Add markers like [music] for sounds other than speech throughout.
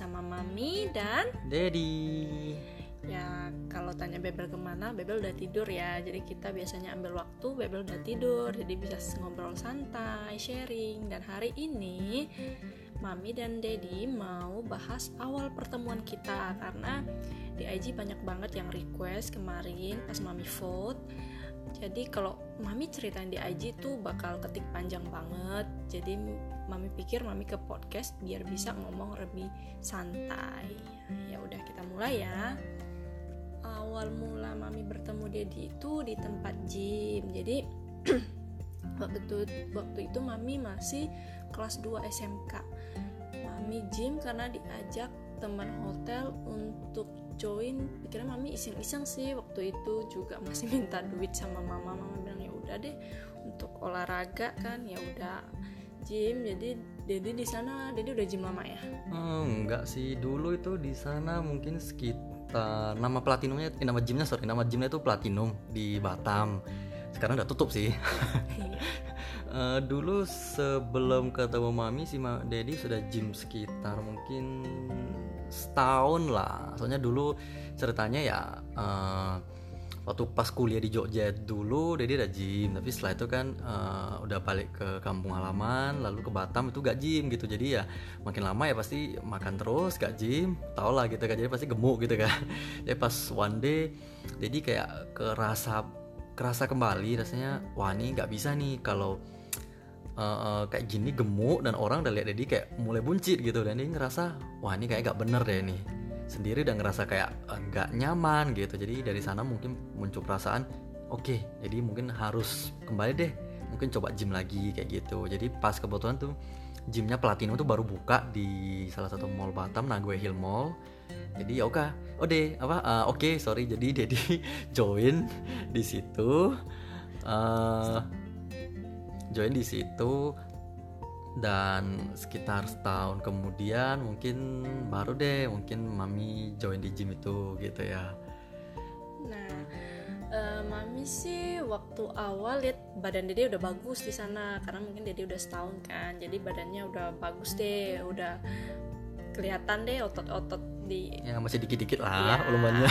sama Mami dan Dedi. ya kalau tanya Bebel ke mana, Bebel udah tidur ya. Jadi kita biasanya ambil waktu, Bebel udah tidur, jadi bisa ngobrol santai, sharing. Dan hari ini Mami dan Dedi mau bahas awal pertemuan kita karena di IG banyak banget yang request kemarin pas Mami vote. Jadi kalau Mami ceritain di IG tuh bakal ketik panjang banget. Jadi Mami pikir Mami ke podcast biar bisa ngomong lebih santai. Ya udah kita mulai ya. Awal mula Mami bertemu Dedi itu di tempat gym. Jadi [clears throat] waktu itu waktu itu Mami masih kelas 2 SMK. Mami gym karena diajak teman hotel untuk join pikirnya mami iseng-iseng sih waktu itu juga masih minta duit sama mama mama bilang ya udah deh untuk olahraga kan ya udah gym jadi Dedi di sana Dedi udah gym lama ya Hmm, enggak sih, dulu itu di sana mungkin sekitar nama platinumnya, eh, nama gymnya sorry, nama gymnya itu platinum di Batam. Sekarang udah tutup sih. [laughs] Eh, dulu sebelum ketemu mami si Ma Dedi sudah gym sekitar mungkin setahun lah. Soalnya dulu ceritanya ya eh, waktu pas kuliah di Jogja dulu Dedi ada gym, tapi setelah itu kan eh, udah balik ke kampung halaman, lalu ke Batam itu gak gym gitu. Jadi ya makin lama ya pasti makan terus gak gym, tau lah gitu kan. Jadi pasti gemuk gitu kan. [laughs] Jadi pas one day Dedi kayak kerasa kerasa kembali rasanya wah ini nggak bisa nih kalau eh, kayak gini gemuk dan orang udah lihat Dedi kayak mulai buncit gitu dan dia ngerasa wah ini kayak gak bener deh nih sendiri udah ngerasa kayak eh, nggak nyaman gitu. Jadi dari sana mungkin muncul perasaan oke jadi mungkin harus kembali deh mungkin coba gym lagi kayak gitu. Jadi pas kebetulan tuh gymnya Platinum tuh baru buka di salah satu mall Batam Nagoya Hill Mall. Jadi ya oke oh deh apa eh, oke sorry. Jadi [laughs] Dedi join di situ eh join di situ dan sekitar setahun kemudian mungkin baru deh mungkin mami join di gym itu gitu ya. Nah eh, Mami sih waktu awal lihat badan Dede udah bagus di sana karena mungkin Dede udah setahun kan. Jadi badannya udah bagus deh udah kelihatan deh otot-otot di ya masih dikit-dikit Ya. lah ulumannya [laughs]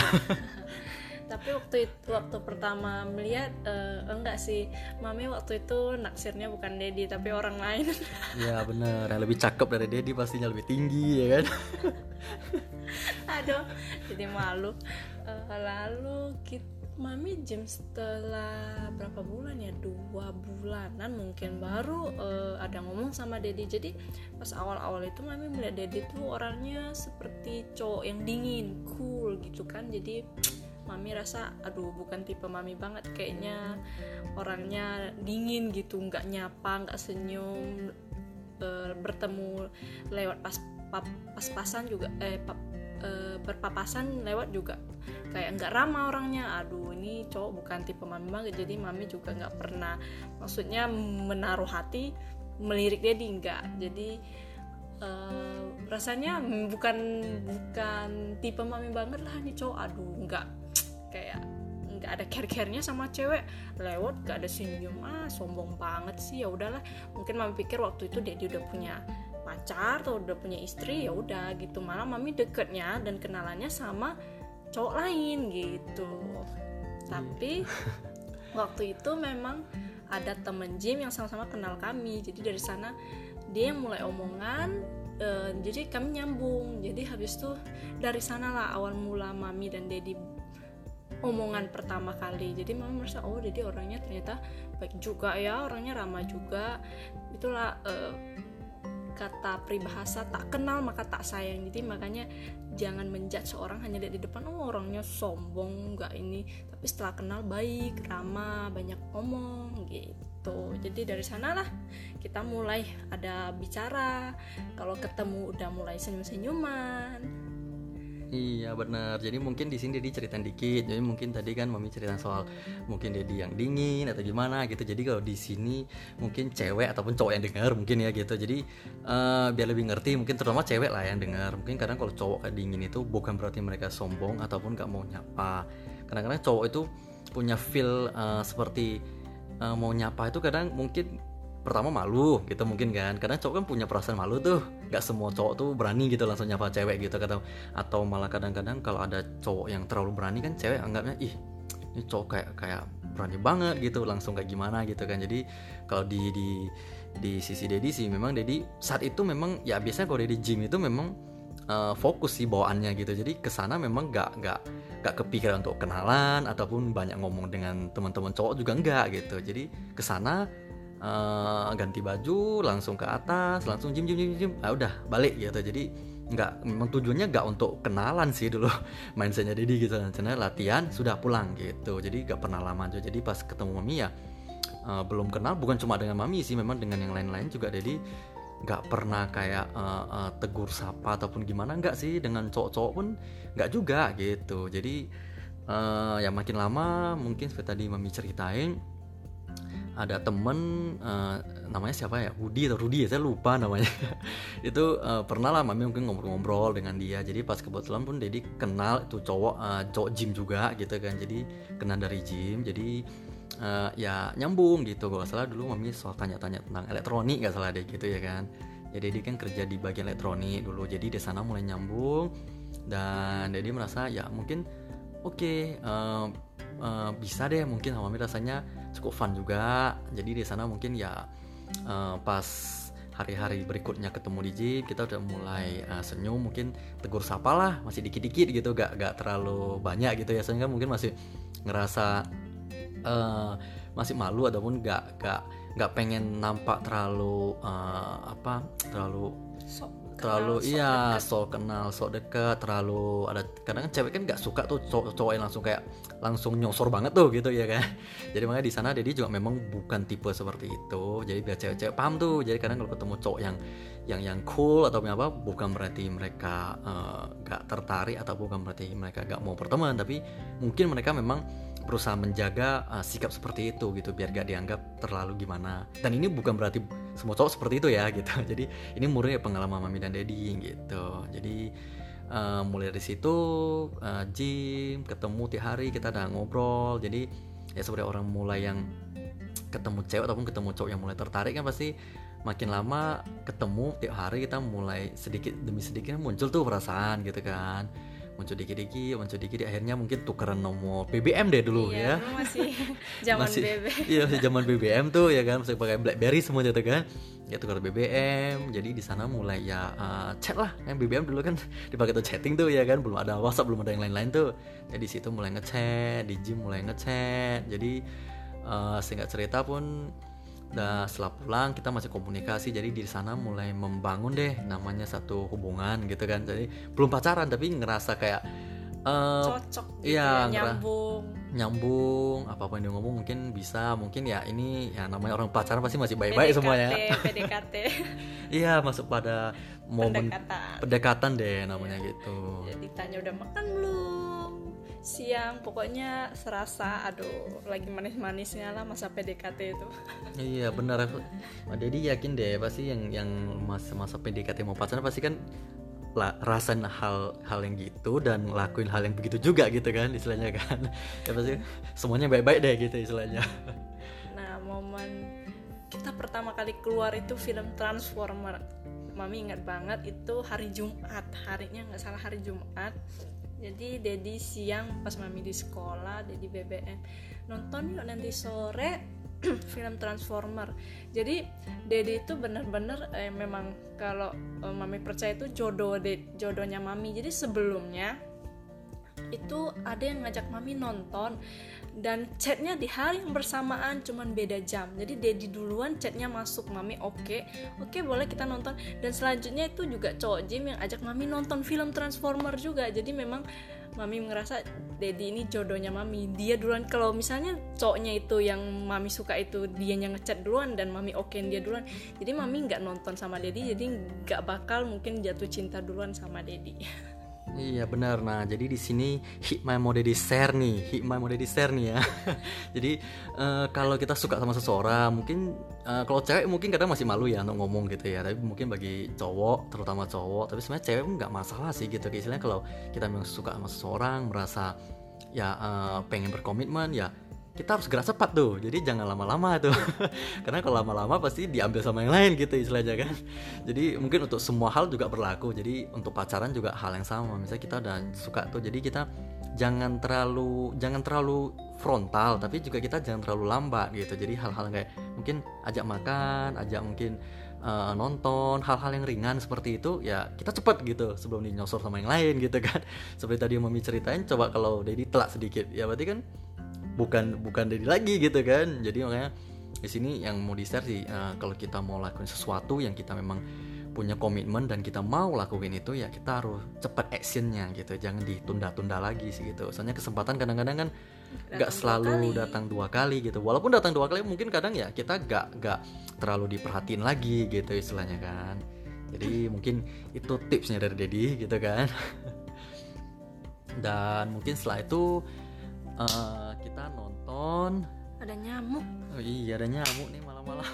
tapi waktu itu waktu pertama melihat eh, enggak sih. Mami waktu itu naksirnya bukan Dedi tapi orang lain. [laughs] Ya bener. Yang lebih cakep dari Dedi pastinya lebih tinggi ya kan? [laughs] Aduh jadi malu. Eh, lalu kita mami jam setelah berapa bulan ya? Dua bulanan mungkin baru eh, ada ngomong sama Dedi. Jadi pas awal-awal itu mami melihat Dedi tuh orangnya seperti cowok yang dingin cool gitu kan. Jadi mami rasa aduh bukan tipe mami banget kayaknya orangnya dingin gitu nggak nyapa nggak senyum eh, bertemu lewat pas pap- pas-pasan juga eh pap- eh, berpapasan lewat juga. Kayak nggak ramah orangnya. Aduh ini cowok bukan tipe mami banget jadi mami juga nggak pernah maksudnya menaruh hati melirik dia di nggak. Jadi eh, rasanya bukan bukan tipe mami banget lah nih cowok. Aduh nggak kayak nggak ada care-care-nya sama cewek. Lewat gak ada senyum. Ah sombong banget sih ya udahlah. Mungkin mami pikir waktu itu dia udah punya pacar atau udah punya istri ya udah gitu. Malah mami deketnya dan kenalannya sama cowok lain gitu. Tapi [laughs] waktu itu memang ada temen gym yang sama-sama kenal kami. Jadi dari sana dia yang mulai omongan eh, jadi kami nyambung. Jadi habis itu dari sanalah awal mula mami dan dedi omongan pertama kali. Jadi mami merasa oh dedi orangnya ternyata baik juga ya orangnya ramah juga. Itulah eh, kata peribahasa tak kenal maka tak sayang. Jadi makanya jangan menjudge seorang hanya lihat di depan oh orangnya sombong nggak ini. Tapi setelah kenal baik ramah banyak ngomong gitu. Jadi dari sanalah kita mulai ada bicara. Kalau ketemu udah mulai senyum senyuman Iya benar. Jadi mungkin di sini Dedi ceritain dikit. Jadi mungkin tadi kan mami cerita soal mungkin Dedi yang dingin atau gimana gitu. Jadi kalau di sini mungkin cewek ataupun cowok yang dengar mungkin ya gitu. Jadi eh, biar lebih ngerti mungkin terutama cewek lah yang dengar. Mungkin kadang kalau cowok kayak dingin itu bukan berarti mereka sombong ataupun gak mau nyapa. Kadang-kadang cowok itu punya feel eh, seperti eh, mau nyapa itu kadang mungkin pertama malu gitu mungkin kan karena cowok kan punya perasaan malu tuh nggak semua cowok tuh berani gitu langsung nyapa cewek gitu kata atau malah kadang-kadang kalau ada cowok yang terlalu berani kan cewek anggapnya ih ini cowok kayak kayak berani banget gitu langsung kayak gimana gitu kan. Jadi kalau di di di sisi Dedi sih memang Dedi saat itu memang ya biasanya kalau Dedi gym itu memang uh, fokus sih bawaannya gitu. Jadi ke sana memang nggak nggak nggak kepikiran untuk kenalan ataupun banyak ngomong dengan teman-teman cowok juga enggak gitu. Jadi ke sana uh, ganti baju langsung ke atas langsung gym gym gym gym ah udah balik gitu. Jadi nggak memang tujuannya nggak untuk kenalan sih dulu. [laughs] Mindsetnya Didi gitu. Karena latihan sudah pulang gitu. Jadi nggak pernah lama aja. Jadi pas ketemu mami ya uh, belum kenal. Bukan cuma dengan mami sih memang dengan yang lain-lain juga Dedi nggak pernah kayak uh, uh, tegur sapa ataupun gimana. Nggak sih dengan cowok-cowok pun nggak juga gitu. Jadi uh, ya makin lama mungkin seperti tadi mami ceritain ada temen uh, namanya siapa ya? Rudi atau Rudi ya? Saya lupa namanya. [laughs] Itu uh, pernah lah mami mungkin ngobrol-ngobrol dengan dia. Jadi pas kebetulan pun Dedi kenal itu cowok uh, cowok gym juga gitu kan. Jadi kenal dari gym. Jadi uh, ya nyambung gitu. Gak salah dulu mami soal tanya-tanya tentang elektronik gak salah deh gitu ya kan. Jadi Dedi kan kerja di bagian elektronik dulu. Jadi di sana mulai nyambung. Dan Dedi merasa ya mungkin oke okay, uh, uh, bisa deh mungkin sama mami rasanya cukup fun juga. Jadi di sana mungkin ya uh, pas hari-hari berikutnya ketemu di gym kita udah mulai uh, senyum mungkin tegur sapa lah masih dikit-dikit gitu gak gak terlalu banyak gitu ya. Sehingga mungkin masih ngerasa uh, masih malu ataupun gak gak gak pengen nampak terlalu uh, apa terlalu terlalu kenal, iya sok kenal sok deket. Terlalu ada kadang kan cewek kan nggak suka tuh cowok, cowok yang langsung kayak langsung nyosor banget tuh gitu ya kan? [laughs] Jadi makanya di sana Dedi juga memang bukan tipe seperti itu. Jadi biar cewek-cewek paham tuh. Jadi kadang kalau ketemu cowok yang yang yang cool atau apa bukan berarti mereka uh, gak tertarik atau bukan berarti mereka gak mau berteman. Tapi mungkin mereka memang berusaha menjaga uh, sikap seperti itu gitu biar gak dianggap terlalu gimana. Dan ini bukan berarti semua cowok seperti itu ya [laughs] gitu. Jadi ini murni pengalaman mami dan daddy gitu. Jadi uh, mulai dari situ uh, gym ketemu tiap hari kita udah ngobrol. Jadi ya seperti orang mulai yang ketemu cewek ataupun ketemu cowok yang mulai tertarik kan pasti makin lama ketemu tiap hari kita mulai sedikit demi sedikit muncul tuh perasaan gitu kan muncul dikit-dikit muncul dikit akhirnya mungkin tukeran nomor BBM deh dulu iya, ya. masih [laughs] zaman masih, BBM iya masih zaman BBM tuh ya kan? Masih pakai BlackBerry semuanya tuh kan? Ya tukar BBM jadi di sana mulai ya uh, chat lah. Yang BBM dulu kan [laughs] dipakai tuh chatting tuh ya kan? Belum ada WhatsApp belum ada yang lain-lain tuh. Jadi situ mulai ngechat di gym mulai ngechat. Jadi uh, singkat cerita pun dan setelah pulang kita masih komunikasi. Jadi di sana mulai membangun deh namanya satu hubungan gitu kan. Jadi belum pacaran tapi ngerasa kayak uh, cocok gitu iya ya, nyambung. Nyambung apa pun yang dia ngomong mungkin bisa. Mungkin ya ini ya namanya orang pacaran pasti masih baik-baik semuanya. PDKT [laughs] iya masuk pada momen pendekatan, pendekatan deh namanya gitu. Jadi tanya udah makan belum siang pokoknya serasa aduh lagi manis-manisnya lah masa PDKT itu. Iya benar. Jadi yakin deh pasti yang yang masa masa PDKT mau pacaran pasti kan la, rasain hal hal yang gitu dan lakuin hal yang begitu juga gitu kan istilahnya kan. [laughs] Ya pasti semuanya baik-baik deh gitu istilahnya. Nah momen kita pertama kali keluar itu film Transformer. Mami ingat banget itu hari Jumat. Harinya nggak salah hari Jumat jadi Dedi siang pas mami di sekolah Dedi BBM nonton yuk nanti sore [clears throat] film Transformer. Jadi Dedi itu bener-bener eh, memang kalau eh, mami percaya itu jodoh de, jodohnya mami. Jadi sebelumnya itu ada yang ngajak mami nonton dan chatnya di hari yang bersamaan cuman beda jam. Jadi Dedi duluan chatnya masuk mami oke okay. oke okay, boleh kita nonton. Dan selanjutnya itu juga cowok Jim yang ajak mami nonton film Transformer juga. Jadi memang mami ngerasa Dedi ini jodohnya mami. Dia duluan kalau misalnya cowoknya itu yang mami suka itu dia yang ngechat duluan dan mami okein dia duluan. Jadi mami nggak nonton sama Dedi jadi nggak bakal mungkin jatuh cinta duluan sama Dedi [laughs] Iya benar. Nah jadi di sini hikmah mau di share nih, hikmah mau di share nih ya. [laughs] jadi uh, kalau kita suka sama seseorang, mungkin uh, kalau cewek mungkin kadang masih malu ya untuk ngomong gitu ya. Tapi mungkin bagi cowok, terutama cowok, tapi sebenarnya cewek nggak masalah sih gitu. Istilahnya kalau kita memang suka sama seseorang, merasa ya uh, pengen berkomitmen ya kita harus gerak cepat tuh. Jadi jangan lama-lama tuh. [laughs] Karena kalau lama-lama pasti diambil sama yang lain gitu istilahnya kan. [laughs] Jadi mungkin untuk semua hal juga berlaku. Jadi untuk pacaran juga hal yang sama. Misalnya kita udah suka tuh jadi kita jangan terlalu jangan terlalu frontal tapi juga kita jangan terlalu lambat gitu. Jadi hal-hal kayak mungkin ajak makan ajak mungkin uh, nonton hal-hal yang ringan seperti itu ya kita cepet gitu sebelum dinyosor sama yang lain gitu kan. [laughs] Seperti tadi mami ceritain coba kalau Dedi telak sedikit. Ya berarti kan bukan bukan Dedi lagi gitu kan. Jadi makanya di sini yang mau di share sih uh, kalau kita mau lakuin sesuatu yang kita memang punya komitmen dan kita mau lakuin itu ya kita harus cepat actionnya gitu. Jangan ditunda-tunda lagi sih gitu. Soalnya kesempatan kadang-kadang kan nggak selalu dua datang dua kali gitu. Walaupun datang dua kali mungkin kadang ya kita nggak nggak terlalu diperhatiin lagi gitu istilahnya kan. Jadi mungkin itu tipsnya dari Dedi gitu kan. [laughs] Dan mungkin setelah itu uh, kita nonton. Ada nyamuk. Oh iya ada nyamuk nih malam-malam.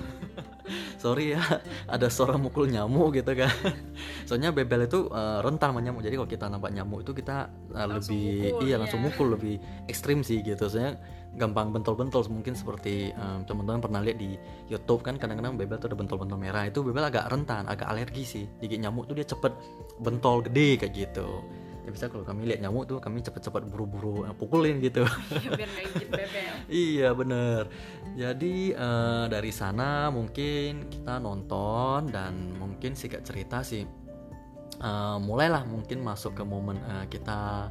[laughs] Sorry ya ada suara mukul nyamuk gitu kan. [laughs] Soalnya bebel itu uh, rentan sama nyamuk. Jadi kalau kita nampak nyamuk itu kita uh, lebih mukul, iya ya. langsung mukul lebih ekstrim sih gitu. Soalnya gampang bentol-bentol mungkin seperti um, teman-teman pernah lihat di YouTube kan kadang-kadang bebel tuh ada bentol-bentol merah. Itu bebel agak rentan agak alergi sih. Gigit nyamuk tuh dia cepet bentol gede kayak gitu ya bisa kalau kami lihat nyamuk tuh kami cepet-cepet buru-buru uh, pukulin gitu. [laughs] Biar iya bener. Jadi uh, dari sana mungkin kita nonton dan mungkin singkat cerita sih uh, mulailah mungkin masuk ke momen uh, kita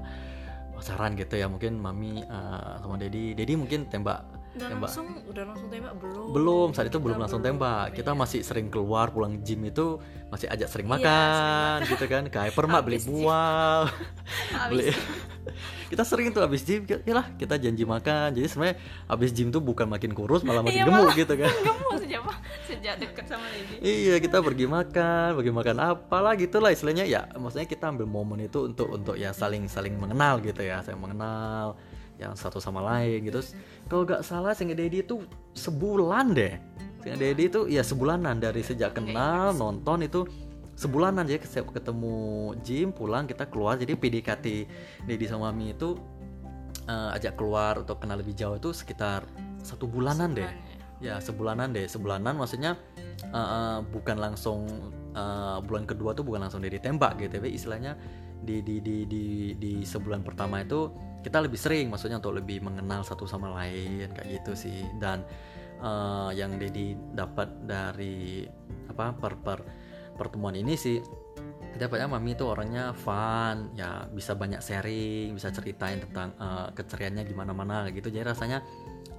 pacaran gitu ya. Mungkin mami uh, sama dedi. Dedi mungkin tembak udah tembak. langsung udah langsung tembak? Belum. Belum saat itu belum langsung tembak. kita masih sering keluar pulang gym itu masih ajak sering makan, iya, sering makan. gitu kan. Ke hypermart beli buah. [laughs] Beli. [laughs] kita sering tuh abis gym ya lah kita janji makan. Jadi sebenarnya abis gym tuh bukan makin kurus malah makin iya, gemuk gitu kan. [laughs] gemuk sejak sejak deket sama Lady. Iya kita pergi makan pergi makan apalah gitulah istilahnya. Ya maksudnya kita ambil momen itu untuk untuk ya saling saling mengenal gitu ya saya mengenal yang satu sama lain gitu. Kalau gak salah Singa Dedi itu sebulan deh. Singa Dedi itu ya sebulanan. Dari sejak kenal nonton itu sebulanan. Jadi ketemu gym pulang kita keluar. Jadi PDKT Dedi sama Mami itu uh, ajak keluar untuk kenal lebih jauh itu sekitar satu bulanan deh. Ya? Sebulanan deh. Sebulanan maksudnya uh, uh, bukan langsung uh, bulan kedua tuh bukan langsung Dedi tembak gitu tapi istilahnya di di di di di sebulan pertama itu kita lebih sering maksudnya untuk lebih mengenal satu sama lain kayak gitu sih. Dan uh, yang Dedi dapat dari apa per per pertemuan ini sih banyak mami itu orangnya fun ya bisa banyak sharing bisa ceritain tentang uh, keceriannya gimana mana gitu. Jadi rasanya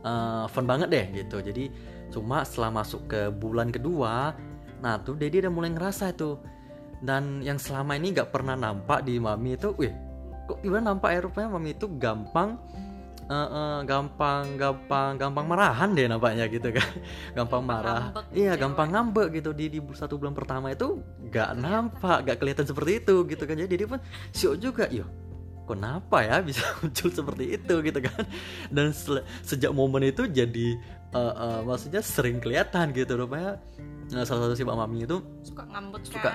uh, fun banget deh gitu. Jadi cuma setelah masuk ke bulan kedua nah tuh Dedi udah mulai ngerasa itu dan yang selama ini nggak pernah nampak di mami itu wih kok gimana nampak Eropanya mami itu gampang uh, uh, gampang gampang gampang marahan deh nampaknya gitu kan. [laughs] Gampang marah. ngambek iya gitu. gampang ngambek gitu. Di di satu bulan pertama itu gak nampak gak kelihatan seperti itu gitu kan. Jadi dia pun show juga. Yo kenapa ya bisa [laughs] muncul seperti itu gitu kan. Dan sejak momen itu jadi uh, uh, maksudnya sering kelihatan gitu. Rupanya nah, salah satu si Mbak Mami itu suka ngambek suka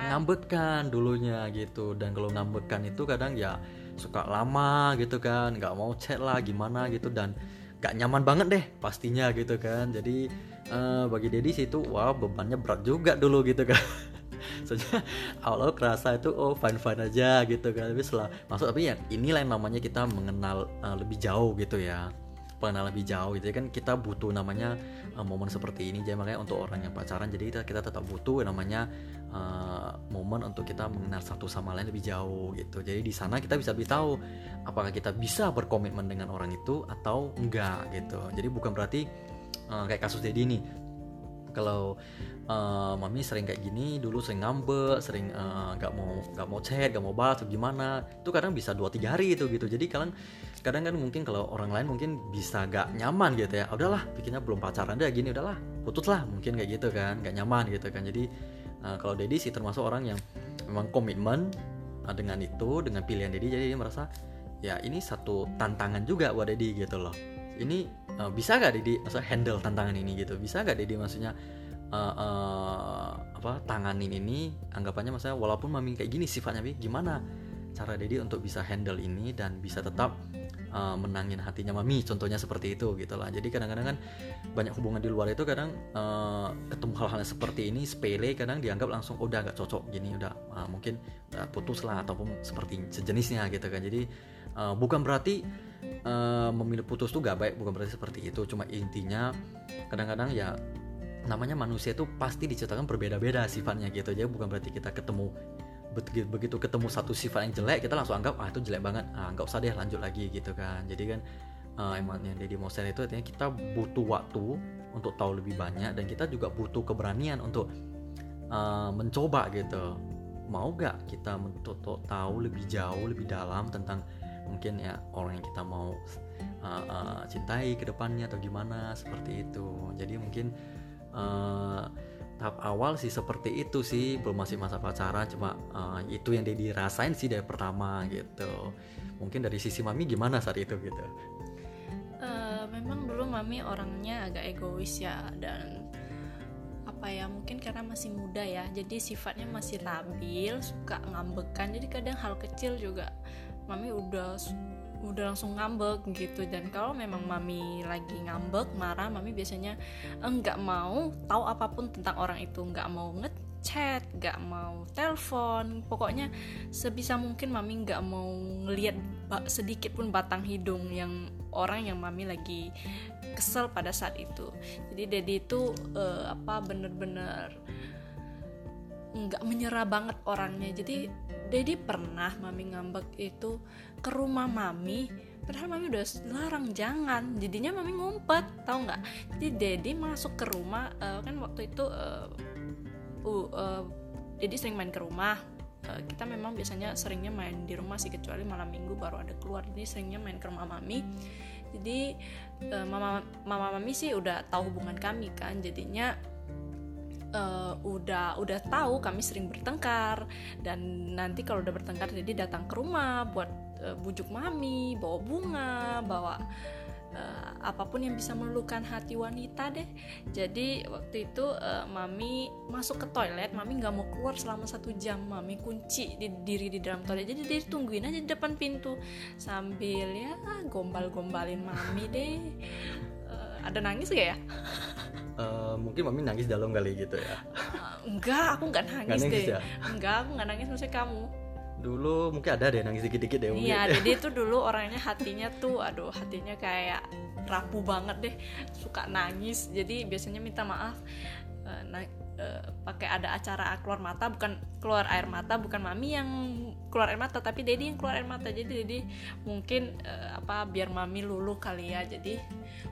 kan? dulunya gitu. Dan kalau ngambekan itu kadang ya suka lama gitu kan nggak mau chat lah gimana gitu dan nggak nyaman banget deh pastinya gitu kan. Jadi uh, bagi Dedi sih itu wow bebannya berat juga dulu gitu kan. [laughs] Soalnya awal kerasa itu oh fine fine aja gitu kan. Tapi setelah masuk tapi ya inilah yang namanya kita mengenal uh, lebih jauh gitu ya pengenal lebih jauh gitu ya. Kan kita butuh namanya uh, momen seperti ini jadi makanya untuk orang yang pacaran jadi kita, kita tetap butuh namanya uh, momen untuk kita mengenal satu sama lain lebih jauh gitu. Jadi di sana kita bisa tahu apakah kita bisa berkomitmen dengan orang itu atau enggak gitu. Jadi bukan berarti uh, kayak kasus Dedi ini kalau uh, mami sering kayak gini dulu sering ngambek sering nggak uh, mau nggak mau chat nggak mau balas atau gimana itu kadang bisa dua tiga hari itu gitu. Jadi kalian kadang kan mungkin kalau orang lain mungkin bisa gak nyaman gitu ya. Udahlah bikinnya belum pacaran deh gini udahlah putus lah mungkin kayak gitu kan gak nyaman gitu kan. Jadi uh, kalau Dedi sih termasuk orang yang memang komitmen uh, dengan itu dengan pilihan Dedi jadi dia merasa ya ini satu tantangan juga buat Dedi gitu loh ini uh, bisa gak masa handle tantangan ini gitu? Bisa gak Dedi maksudnya uh, uh, apa tanganin ini anggapannya maksudnya walaupun mami kayak gini sifatnya bi gimana cara Dedi untuk bisa handle ini dan bisa tetap uh, menangin hatinya mami? Contohnya seperti itu gitu lah. Jadi kadang-kadang kan banyak hubungan di luar itu kadang uh, ketemu hal-hal seperti ini sepele kadang dianggap langsung oh, udah agak cocok gini udah uh, mungkin uh, putus lah ataupun seperti sejenisnya gitu kan. Jadi uh, bukan berarti uh, memilih putus tuh gak baik bukan berarti seperti itu. Cuma intinya kadang-kadang ya namanya manusia itu pasti diciptakan berbeda-beda sifatnya gitu. Jadi bukan berarti kita ketemu begitu ketemu satu sifat yang jelek kita langsung anggap ah itu jelek banget. Ah nggak usah deh lanjut lagi gitu kan. Jadi kan uh, emang yang Deddy Mosen itu artinya kita butuh waktu untuk tahu lebih banyak dan kita juga butuh keberanian untuk uh, mencoba gitu. Mau gak kita untuk tahu lebih jauh lebih dalam tentang mungkin ya orang yang kita mau uh, uh, cintai ke depannya atau gimana seperti itu. Jadi mungkin uh, tahap awal sih seperti itu sih. Belum masih masa pacaran cuma uh, itu yang dia dirasain sih dari pertama gitu. Mungkin dari sisi mami gimana saat itu gitu? Uh, memang dulu mami orangnya agak egois ya dan apa ya mungkin karena masih muda ya jadi sifatnya masih labil suka ngambekan. Jadi kadang hal kecil juga mami udah udah langsung ngambek gitu. Dan kalau memang mami lagi ngambek marah mami biasanya enggak mau tahu apa pun tentang orang itu. Enggak mau ngechat enggak mau telepon. Pokoknya sebisa mungkin mami enggak mau ngelihat sedikit pun batang hidung yang orang yang mami lagi kesel pada saat itu. Jadi Dedi itu uh, apa bener-bener nggak menyerah banget orangnya. Jadi Dedi pernah mami ngambek itu ke rumah mami padahal mami udah larang jangan. Jadinya mami ngumpet tahu nggak? Jadi Dedi masuk ke rumah uh, kan waktu itu uh, uh, uh, Dedi sering main ke rumah. Uh, kita memang biasanya seringnya main di rumah sih kecuali malam minggu baru ada keluar. Jadi seringnya main ke rumah mami. Jadi uh, mama mama mami sih udah tahu hubungan kami kan. Jadinya uh, udah udah tahu kami sering bertengkar. Dan nanti kalau udah bertengkar jadi datang ke rumah buat uh, bujuk mami bawa bunga bawa uh, apa pun yang bisa meluluhkan hati wanita deh. Jadi waktu itu uh, mami masuk ke toilet mami nggak mau keluar selama satu jam. Mami kunci di diri di dalam toilet. Jadi dia tungguin aja di depan pintu. Sambil ya gombal-gombalin mami deh. Ada nangis gak ya [laughs] uh, mungkin mami nangis dalam kali gitu ya. Uh, enggak aku nggak nangis, nangis deh. ya? enggak aku nggak nangis maksudnya kamu. Dulu mungkin ada deh nangis dikit-dikit deh mungkin. iya [laughs] jadi itu dulu orangnya hatinya tuh aduh hatinya kayak rapuh banget deh. Suka nangis jadi biasanya minta maaf. Uh, na uh, pakai ada acara keluar mata bukan keluar air mata bukan mami yang keluar air mata tapi Dedi yang keluar air mata. Jadi Dedi mungkin uh, apa biar mami luluh kali ya. Jadi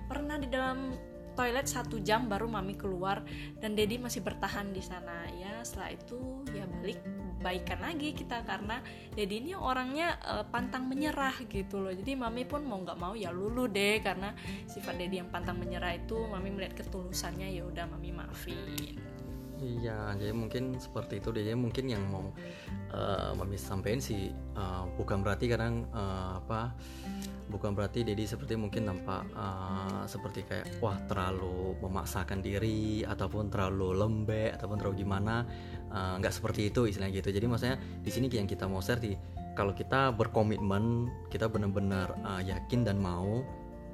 pernah di dalam toilet satu jam baru mami keluar dan Dedi masih bertahan di sana. Ya setelah itu ya balik baikan lagi kita karena Dedi ini orangnya uh, pantang menyerah gitu loh. Jadi mami pun mau nggak mau ya lulu deh karena sifat Dedi yang pantang menyerah itu mami melihat ketulusannya ya udah mami maafin. Iya, jadi mungkin seperti itu deh. Mungkin yang mau uh, mami sampaikan sih uh, bukan berarti kadang uh, apa bukan berarti Dedi seperti mungkin nampak uh, seperti kayak wah terlalu memaksakan diri ataupun terlalu lembek ataupun terlalu gimana. Uh, nggak seperti itu istilahnya gitu. Jadi maksudnya di sini yang kita mau share di kalau kita berkomitmen kita benar-benar uh, yakin dan mau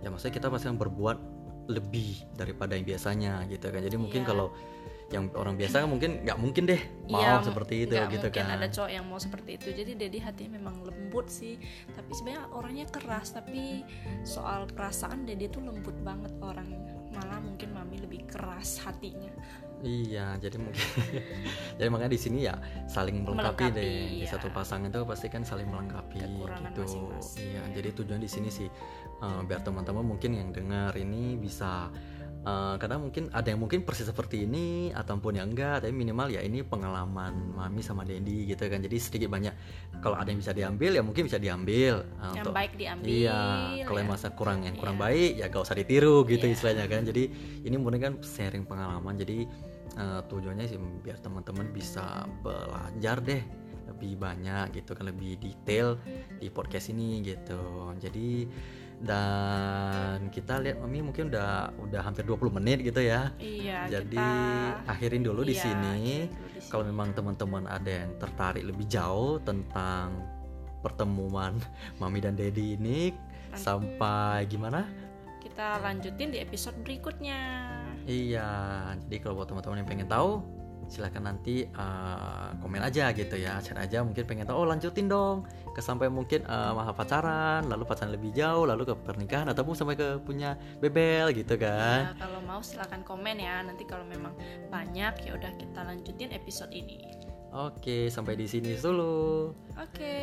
ya maksudnya kita pasti akan berbuat lebih daripada yang biasanya gitu kan. Jadi mungkin yeah. kalau yang orang biasa kan mungkin nggak mungkin deh mau ya, seperti itu gitu mungkin kan. ada cowok yang mau seperti itu. Jadi Dedi hatinya memang lembut sih. Tapi sebenarnya orangnya keras tapi soal perasaan Dedi tuh lembut banget orangnya malah mungkin mami lebih keras hatinya. Iya jadi mungkin [laughs] jadi makanya di sini ya saling melengkapi, melengkapi deh. Ya. di satu pasangan itu pasti kan saling melengkapi Kekurangan gitu. masing -masing. iya jadi tujuan di sini sih uh, biar teman-teman mungkin yang dengar ini bisa uh, karena mungkin ada yang mungkin persis seperti ini ataupun yang enggak tapi minimal ya ini pengalaman mami sama Dendi gitu kan jadi sedikit banyak kalau ada yang bisa diambil ya mungkin bisa diambil uh, yang untuk, baik diambil iya kalau yang ya. masa kurang yang kurang iya. baik ya gak usah ditiru gitu iya. istilahnya kan jadi ini murni kan sharing pengalaman jadi uh, tujuannya sih biar teman-teman bisa belajar deh lebih banyak gitu kan lebih detail di podcast ini gitu jadi dan kita lihat Mami mungkin udah udah hampir 20 menit gitu ya. Iya. Jadi kita, akhirin dulu iya, di sini. Kalau memang teman-teman ada yang tertarik lebih jauh tentang pertemuan [laughs] Mami dan Dedi ini sampai gimana kita lanjutin di episode berikutnya iya jadi kalau buat teman-teman yang pengen tahu silahkan nanti uh, komen aja gitu ya share aja. Mungkin pengen tahu oh lanjutin dong. Ke sampai mungkin uh, maha pacaran lalu pacaran lebih jauh lalu ke pernikahan ataupun sampai ke punya bebel gitu kan. ya, kalau mau silahkan komen ya. Nanti kalau memang banyak ya udah kita lanjutin episode ini. Oke sampai di sini dulu. Oke.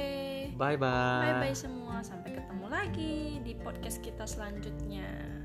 Bye bye bye bye semua. Sampai ketemu lagi di podcast kita selanjutnya